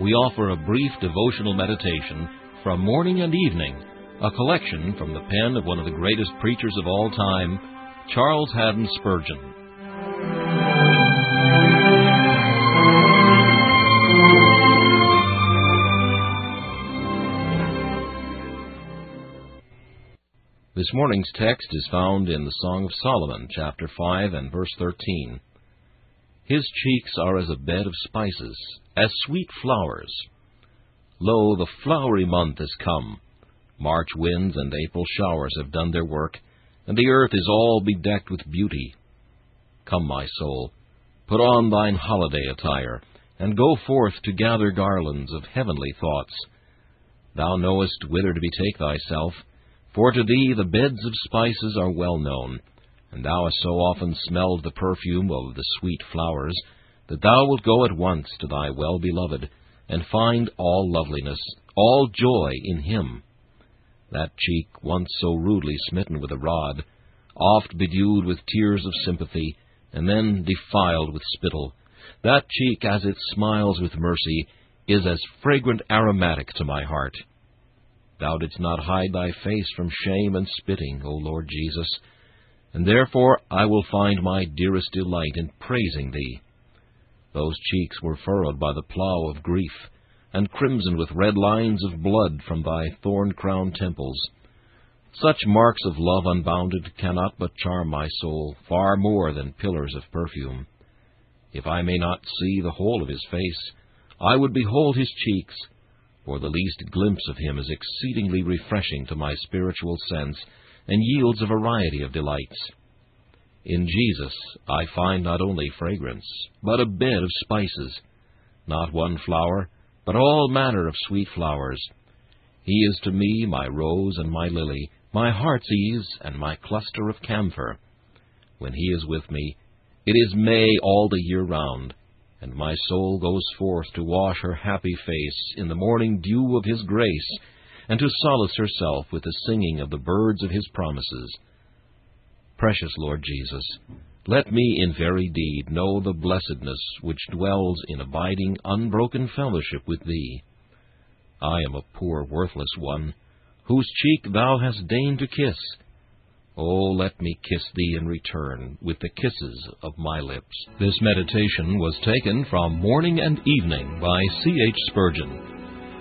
we offer a brief devotional meditation from morning and evening, a collection from the pen of one of the greatest preachers of all time, Charles Haddon Spurgeon. This morning's text is found in the Song of Solomon, chapter 5 and verse 13. His cheeks are as a bed of spices, as sweet flowers. Lo, the flowery month is come. March winds and April showers have done their work, and the earth is all bedecked with beauty. Come, my soul, put on thine holiday attire, and go forth to gather garlands of heavenly thoughts. Thou knowest whither to betake thyself, for to thee the beds of spices are well known, and thou hast so often smelled the perfume of the sweet flowers, that thou wilt go at once to thy well-beloved, and find all loveliness, all joy in him. That cheek, once so rudely smitten with a rod, oft bedewed with tears of sympathy, and then defiled with spittle, that cheek, as it smiles with mercy, is as fragrant aromatic to my heart. Thou didst not hide thy face from shame and spitting, O Lord Jesus, and therefore I will find my dearest delight in praising thee. Those cheeks were furrowed by the plough of grief, and crimsoned with red lines of blood from thy thorn-crowned temples. Such marks of love unbounded cannot but charm my soul far more than pillars of perfume. If I may not see the whole of his face, I would behold his cheeks, for the least glimpse of him is exceedingly refreshing to my spiritual sense, and yields a variety of delights. In Jesus I find not only fragrance, but a bed of spices, not one flower, but all manner of sweet flowers. He is to me my rose and my lily, my heart's ease and my cluster of camphor. When he is with me, it is May all the year round, and my soul goes forth to wash her happy face in the morning dew of his grace, and to solace herself with the singing of the birds of his promises. Precious Lord Jesus, let me in very deed know the blessedness which dwells in abiding, unbroken fellowship with Thee. I am a poor, worthless one, whose cheek thou hast deigned to kiss. Oh, let me kiss thee in return with the kisses of my lips. This meditation was taken from Morning and Evening by C. H. Spurgeon.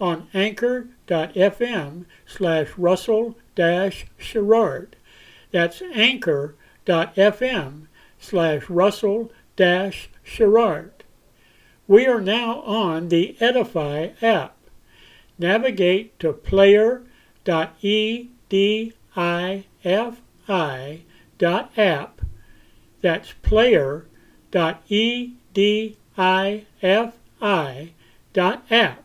on anchor.fm slash russell sherrard. That's anchor.fm slash russell sherrard. We are now on the Edify app. Navigate to player.edifi app. That's player.edifi.app.